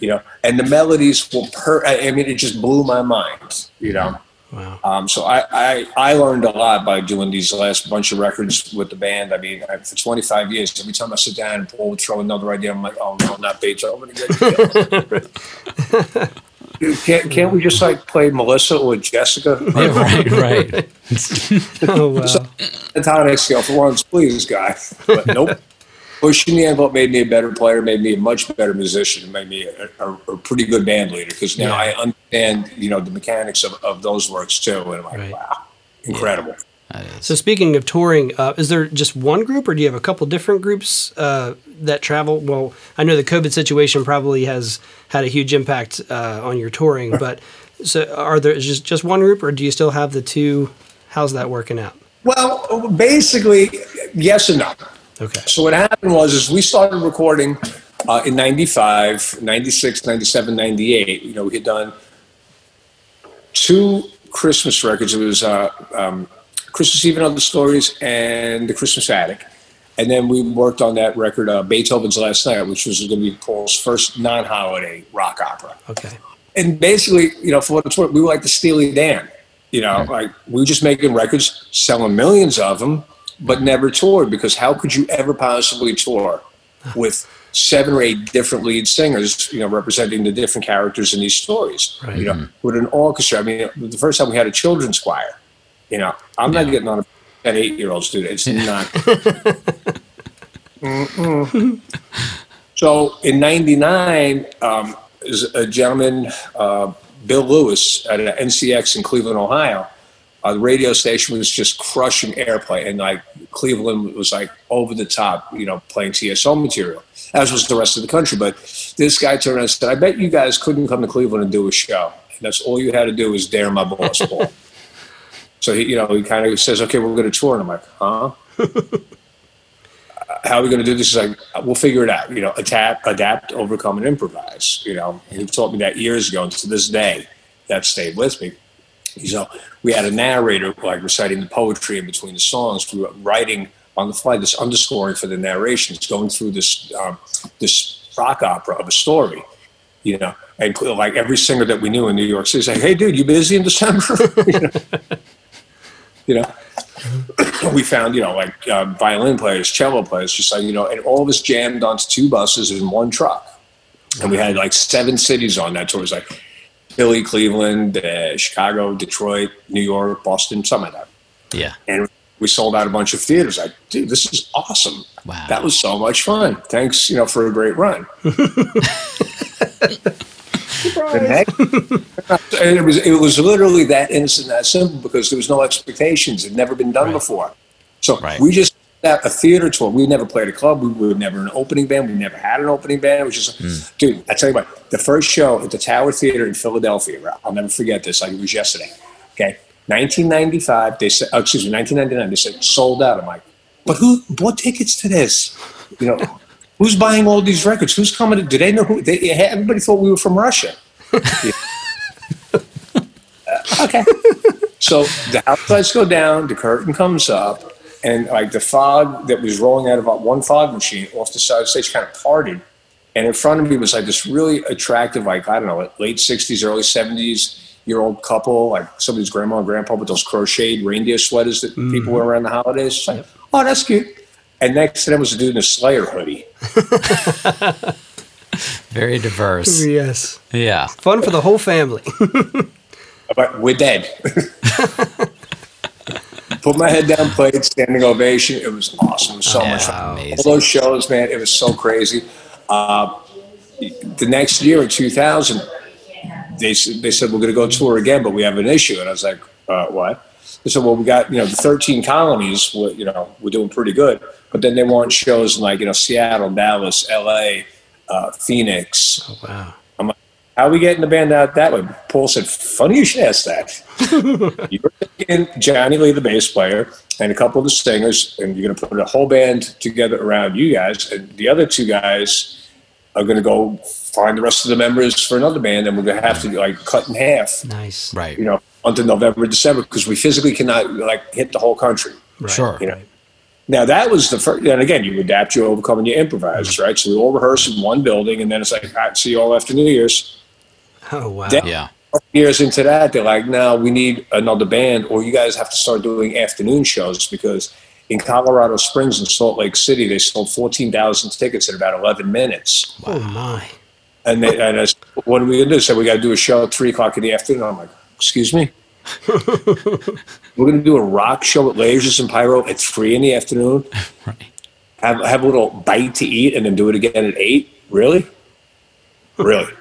Speaker 5: you know, and the melodies will per. I mean, it just blew my mind, you know.
Speaker 3: Wow.
Speaker 5: Um, so I, I I learned a lot by doing these last bunch of records with the band. I mean, I, for 25 years, every time I sit down and Paul would throw another idea, I'm like, oh no, not Beethoven again. *laughs* Dude, can't can't we just like play Melissa or Jessica? *laughs*
Speaker 1: Yeah, right, right. *laughs*
Speaker 3: Oh wow.
Speaker 5: The tonic scale for once, please, guy. But nope. Pushing the envelope made me a better player, made me a much better musician, made me a, a, a pretty good band leader because now
Speaker 3: Yeah.
Speaker 5: I understand, you know, the mechanics of, of those works too. And I'm like,
Speaker 3: Right.
Speaker 5: wow, incredible.
Speaker 1: Is.
Speaker 3: So speaking of touring, uh, is there just one group, or do you have a couple different groups uh, that travel? Well, I know the COVID situation probably has had a huge impact uh, on your touring, *laughs* but so are there just just one group, or do you still have the two? How's that working out?
Speaker 5: Well, basically, yes and no.
Speaker 3: Okay.
Speaker 5: So what happened was is we started recording uh, in 95, 96, 97, 98. You know, we had done two Christmas records. It was uh, um, Christmas Eve and Other Stories and The Christmas Attic. And then we worked on that record, uh, Beethoven's Last Night, which was going to be Paul's first non-holiday rock opera
Speaker 3: Okay.
Speaker 5: and basically, you know, for what it's worth, we were like the Steely Dan. You know, like we were just making records, selling millions of them, but never toured because how could you ever possibly tour with seven or eight different lead singers, you know, representing the different characters in these stories?
Speaker 3: Right.
Speaker 5: You know, with an orchestra. I mean, the first time we had a children's choir, you know, I'm not getting on a an eight year old student. that. It's not. *laughs* So in '99, um, is a gentleman, uh, Bill Lewis, at an NCX in Cleveland, Ohio. Uh, the radio station was just crushing airplay, and like Cleveland was like over the top, you know, playing TSO material, as was the rest of the country. But this guy turned around and said, "I bet you guys couldn't come to Cleveland and do a show. And that's all you had to do was dare my boss, Paul." so he, you know, he kind of says, "Okay, we're going to tour," and I'm like, "Huh?" *laughs* how are we going to do this? He's like, we'll figure it out. You know, adapt, adapt, overcome, and improvise. You know, he taught me that years ago, and to this day, that stayed with me. So we had a narrator like reciting the poetry in between the songs. We were writing on the fly this underscoring for the narrations, going through this um, this rock opera of a story. You know, and like every singer that we knew in New York City, say, "Hey, dude, you busy in December?" *laughs* you know. You know? *clears throat* we found, you know, like uh, violin players, cello players, just like, you know, and all of us jammed onto two buses in one truck. And we had like seven cities on that tour. It was like Philly, Cleveland, uh, Chicago, Detroit, New York, Boston, something like that.
Speaker 1: Yeah.
Speaker 5: And we sold out a bunch of theaters. Like, dude, this is awesome.
Speaker 1: Wow.
Speaker 5: That was so much fun. Thanks, you know, for a great run. *laughs* And it was it was literally that innocent, that simple because there was no expectations. It had never been done before. So
Speaker 1: Right.
Speaker 5: we just had a theater tour. We never played a club. We were never an opening band. We never had an opening band. It was just,
Speaker 1: Hmm.
Speaker 5: dude. I tell you what, the first show at the Tower Theater in Philadelphia. I'll never forget this. Like it was yesterday. Okay, 1995. They said, oh, excuse me, 1999. They said sold out. I'm like, but who bought tickets to this? You know. *laughs* Who's buying all these records? Who's coming? To, do they know who? They, everybody thought we were from Russia. *laughs* *laughs* Uh, okay. So the house lights go down, the curtain comes up, and like the fog that was rolling out of one fog machine off the side of the stage kind of parted. And in front of me was like this really attractive, like, I don't know, late 60s, early 70s year old couple, like somebody's grandma and grandpa with those crocheted reindeer sweaters that mm-hmm. people wear around the holidays. It's like, oh, that's cute. And next to them was a dude in a Slayer hoodie. *laughs*
Speaker 1: Very diverse.
Speaker 3: Yes.
Speaker 1: Yeah.
Speaker 3: Fun for the whole family. *laughs*
Speaker 5: But we're dead. *laughs* Put my head down, played standing ovation. It was awesome. It was so much fun.
Speaker 1: amazing.
Speaker 5: All those shows, man, it was so crazy. Uh, the next year in 2000, they, they said, we're going to go tour again, but we have an issue. And I was like, uh, what? They said, well, we got, you know, the 13 colonies, we're, you know, we're doing pretty good. But then they want shows in like, you know, Seattle, Dallas, LA, uh, Phoenix,
Speaker 3: wow.
Speaker 5: How are we getting the band out that way? Paul said, funny you should ask that. *laughs* you're taking Johnny Lee, the bass player, and a couple of the singers, and you're going to put a whole band together around you guys, and the other two guys are going to go find the rest of the members for another band, and we're going to have to like cut in half,
Speaker 3: Nice.
Speaker 1: Right.
Speaker 5: you know, until November, December, because we physically cannot like hit the whole country.
Speaker 3: Right.
Speaker 1: Sure.
Speaker 5: You know. Now that was the first, and again, you adapt, you overcome, and you improvise, mm-hmm. right? So we all rehearse in one building, and then it's like, all right, see you all after New Year's *laughs*
Speaker 3: Oh wow.
Speaker 5: Yeah.
Speaker 1: Yeah.
Speaker 5: years into that, they're like, "Now we need another band, or you guys have to start doing afternoon shows because in Colorado Springs and Salt Lake City, they sold 14,000 tickets in about 11 minutes.
Speaker 3: Oh my.
Speaker 5: And, they, and I said, what are we going to do? So we got to do a show at 3 o'clock in the afternoon. I'm like, excuse me? *laughs* We're going to do a rock show with lasers and pyro at 3 in the afternoon? *laughs*
Speaker 1: Right.
Speaker 5: Have, have a little bite to eat and then do it again at 8? Really? Really?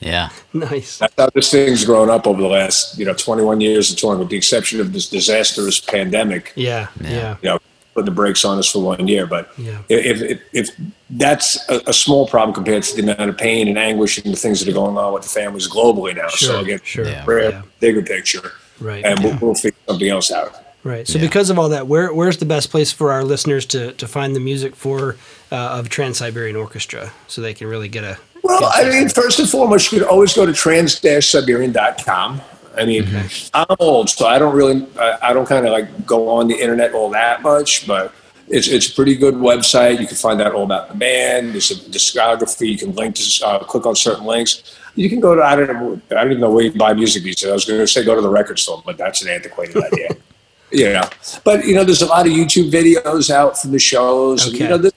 Speaker 1: Yeah. *laughs*
Speaker 3: Nice.
Speaker 5: That's how this thing's grown up over the last, you know, 21 years of touring, with the exception of this disastrous pandemic,
Speaker 3: Yeah. Yeah.
Speaker 5: you know, putting the brakes on us for one year. But
Speaker 3: Yeah.
Speaker 5: if, if, if that's a, a small problem compared to the amount of pain and anguish and the things that are going on with the families globally now.
Speaker 3: Sure.
Speaker 5: so again,
Speaker 3: Sure.
Speaker 1: Yeah.
Speaker 5: we're
Speaker 3: Yeah.
Speaker 5: bigger picture,
Speaker 3: Right.
Speaker 5: and we'll, we'll figure something else out.
Speaker 3: Right. So
Speaker 1: Yeah.
Speaker 3: because of all that, where where's the best place for our listeners to, to find the music for uh, of Trans Siberian Orchestra so they can really get a
Speaker 5: Well, I mean, first and foremost, you could always go to trans-siberian.com. I mean, I'm old, so I don't really, I, I don't kind of like go on the internet all that much, but it's it's a pretty good website. You can find out all about the band. There's a discography. You can link to, uh, click on certain links. You can go to, I don't know, I don't even know where you buy music these days. I was going to say go to the record store, but that's an antiquated idea. *laughs* You know, but you know, there's a lot of YouTube videos out from the shows. and,
Speaker 3: Okay.
Speaker 5: you know, there's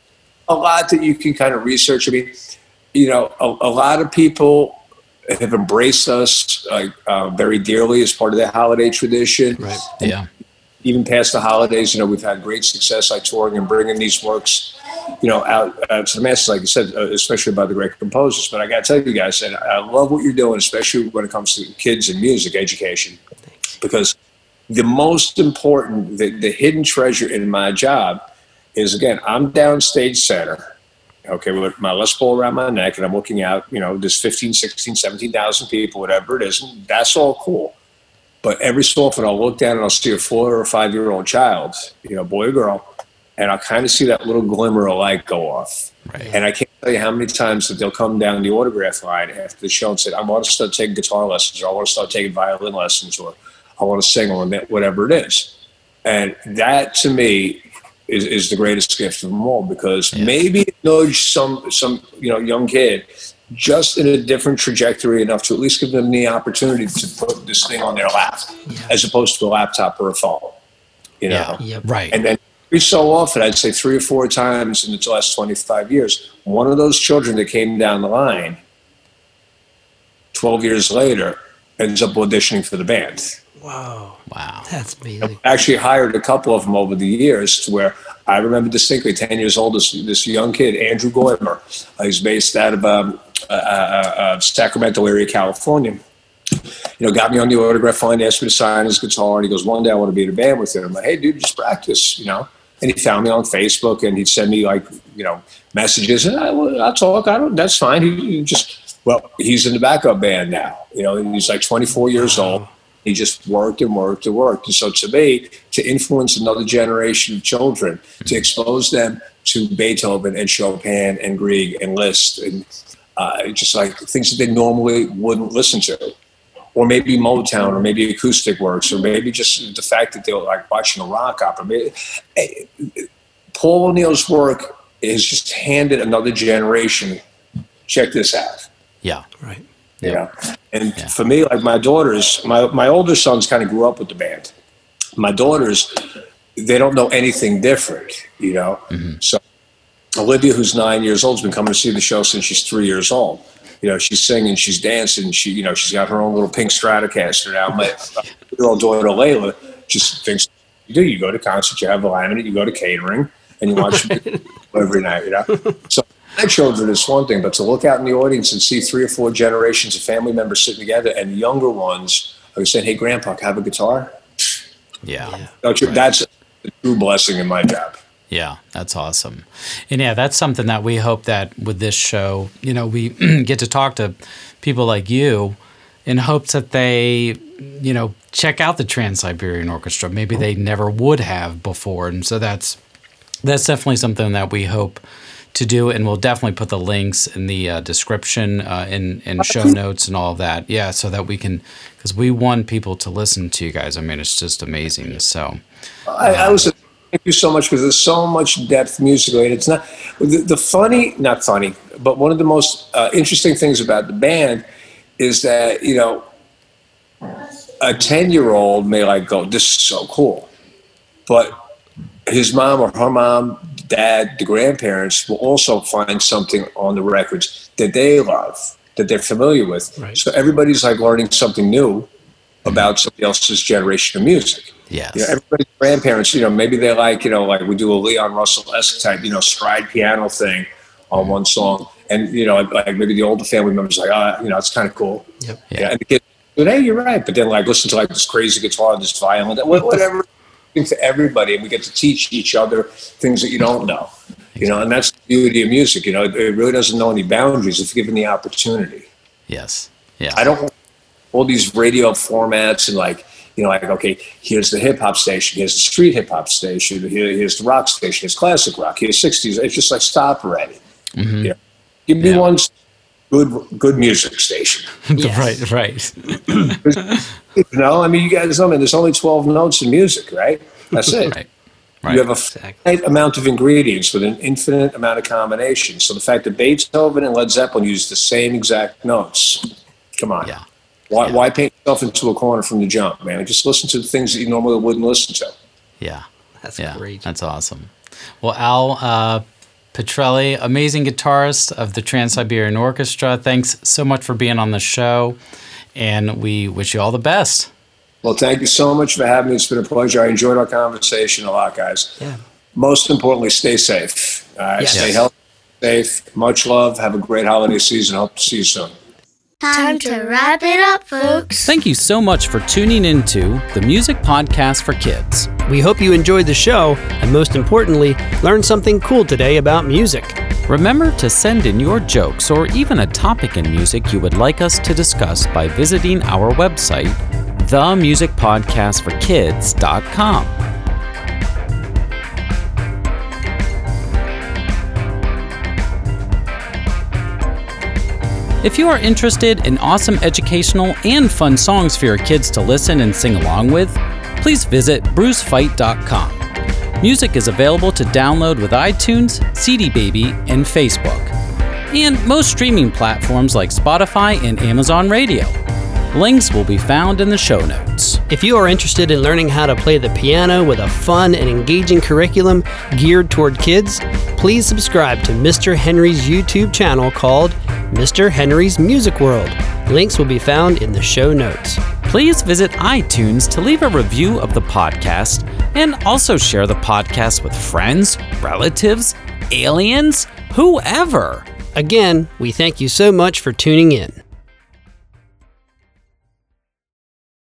Speaker 5: a lot that you can kind of research. I mean, you know, a, a lot of people have embraced us like uh, very dearly as part of the holiday tradition.
Speaker 3: Right.
Speaker 1: Yeah.
Speaker 5: Even past the holidays, you know, we've had great success like touring and bringing these works, you know, out uh, to the masses, like you said, uh, especially by the great composers. But I got to tell you guys, and I love what you're doing, especially when it comes to kids and music education, because the most important, the, the hidden treasure in my job is again, I'm downstage center okay, with my Les Paul around my neck, and I'm looking out, you know, there's 15, 16, 17,000 people, whatever it is, and that's all cool. But every so often I'll look down and I'll see a four or five year old child, you know, boy or girl, and I'll kind of see that little glimmer of light go off.
Speaker 1: Right.
Speaker 5: And I can't tell you how many times that they'll come down the autograph line after the show and say, I want to start taking guitar lessons, or I want to start taking violin lessons, or I want to sing, or whatever it is. And that to me is, is the greatest gift of them all because maybe it nudged some, some, you know, young kid just in a different trajectory enough to at least give them the opportunity to put this thing on their lap as opposed to a laptop or a phone, you know?
Speaker 1: Yeah.
Speaker 3: Yep.
Speaker 1: Right.
Speaker 5: And then every so often, I'd say three or four times in the last 25 years, one of those children that came down the line 12 years later ends up auditioning for the band.
Speaker 3: Whoa,
Speaker 1: wow.
Speaker 3: that's amazing.
Speaker 5: Actually, hired a couple of them over the years to where I remember distinctly 10 years old, this, this young kid, Andrew Goimer. Uh, he's based out of um, uh, uh, uh, Sacramento area, California. You know, got me on the autograph line, asked me to sign his guitar, and he goes, "One day I want to be in a band with you." I'm like, "Hey, dude, just practice," you know. And he found me on Facebook, and he'd send me like, you know, messages, and I, I'll talk. I don't. That's fine. He, he just, well, he's in the backup band now, you know, and he's like 24 years old. He just worked and worked and worked. And so to me, to influence another generation of children, to expose them to Beethoven and Chopin and Grieg and Liszt and uh, just like things that they normally wouldn't listen to. Or maybe Motown, or maybe acoustic works, or maybe just the fact that they were like watching a rock opera. Maybe, hey, Paul O'Neill's work is just handed another generation. Check this out.
Speaker 1: Yeah.
Speaker 3: Right.
Speaker 5: Know? And for me, like my daughters, my, my older sons kind of grew up with the band. My daughters, they don't know anything different, you know? Mm-hmm. So Olivia, who's nine years old, has been coming to see the show since she's three years old. You know, she's singing, she's dancing, she, you know, she's got her own little pink Stratocaster now. My *laughs* little daughter Layla just thinks you do. You go to concerts, you have a laminate, you go to catering, and you watch *laughs* every night. You know, so my children is one thing, but to look out in the audience and see three or four generations of family members sitting together, and younger ones are saying, "Hey, Grandpa, can I have a guitar?"
Speaker 1: Yeah.
Speaker 5: Don't you, That's a true blessing in my job.
Speaker 1: Yeah, that's awesome. And yeah, that's something that we hope that with this show, you know, we *clears throat* get to talk to people like you in hopes that they, you know, check out the Trans Siberian Orchestra. Maybe they never would have before. And so that's that's definitely something that we hope to do and we'll definitely put the links in the uh, description uh, in in show notes and all of that. Yeah so that we can because we want people to listen to you guys. I mean it's just amazing. So
Speaker 5: I, I was thank you so much because there's so much depth musically, and it's not the, the funny, not funny, but one of the most uh, interesting things about the band is that you know a ten year old may like go, this is so cool, but his mom or her mom, dad, the grandparents will also find something on the records that they love, that they're familiar with.
Speaker 3: Right.
Speaker 5: So everybody's like learning something new about somebody else's generation of music.
Speaker 1: Yeah,
Speaker 5: You know, everybody's grandparents, you know, maybe they like, you know, like we do a Leon Russell esque type, you know, stride piano thing on one song. And, you know, like maybe the older family members like, ah, you know, it's kind of cool.
Speaker 3: Yep.
Speaker 5: Yeah. And the kids, but hey, you're right. But then like listen to like this crazy guitar, this violin, *laughs* whatever for everybody. And we get to teach each other things that you don't know, you know, and that's the beauty of music. You know, it really doesn't know any boundaries if given the opportunity.
Speaker 1: yes yeah
Speaker 5: I don't all these radio formats and like, you know, like, okay, here's the hip hop station, here's the street hip hop station, here, here's the rock station, here's classic rock, here's 60s. It's just like, stop already. Mm-hmm. You know, give me
Speaker 1: Yeah.
Speaker 5: one good good music station. *laughs*
Speaker 1: right right *clears throat*
Speaker 5: You know, I mean, you guys know, I mean, there's only 12 notes in music, right? That's it.
Speaker 1: right
Speaker 5: You have a
Speaker 3: Exactly.
Speaker 5: finite amount of ingredients with an infinite amount of combinations. So the fact that Beethoven and Led Zeppelin use the same exact notes, come on.
Speaker 1: yeah
Speaker 5: Why,
Speaker 1: Yeah.
Speaker 5: why paint yourself into a corner from the jump, man? Just listen to the things that you normally wouldn't listen to.
Speaker 1: yeah
Speaker 3: That's
Speaker 1: yeah
Speaker 3: great.
Speaker 1: that's awesome well al uh, pitrelli amazing guitarist of the trans-siberian orchestra thanks so much for being on the show and we wish you all the best
Speaker 5: Well, thank you so much for having me. It's been a pleasure. I enjoyed our conversation a lot, guys.
Speaker 3: Yeah.
Speaker 5: Most importantly, stay safe. All right,
Speaker 3: Yes.
Speaker 5: Stay healthy, safe. Much love. Have a great holiday season. Hope to see you soon.
Speaker 4: Time to wrap it up, folks.
Speaker 1: Thank you so much for tuning into the Music Podcast for Kids.
Speaker 3: We hope you enjoyed the show, and most importantly, learned something cool today about music.
Speaker 1: Remember to send in your jokes or even a topic in music you would like us to discuss by visiting our website, themusicpodcastforkids.com. If you are interested in awesome educational and fun songs for your kids to listen and sing along with, please visit brucefite.com. Music is available to download with iTunes, CD Baby, and Facebook, and most streaming platforms like Spotify and Amazon Radio. Links will be found in the show notes.
Speaker 3: If you are interested in learning how to play the piano with a fun and engaging curriculum geared toward kids, please subscribe to Mr. Henry's YouTube channel called Mr. Henry's Music World. Links will be found in the show notes.
Speaker 1: Please visit iTunes to leave a review of the podcast and also share the podcast with friends, relatives, aliens, whoever.
Speaker 3: Again, we thank you so much for tuning in.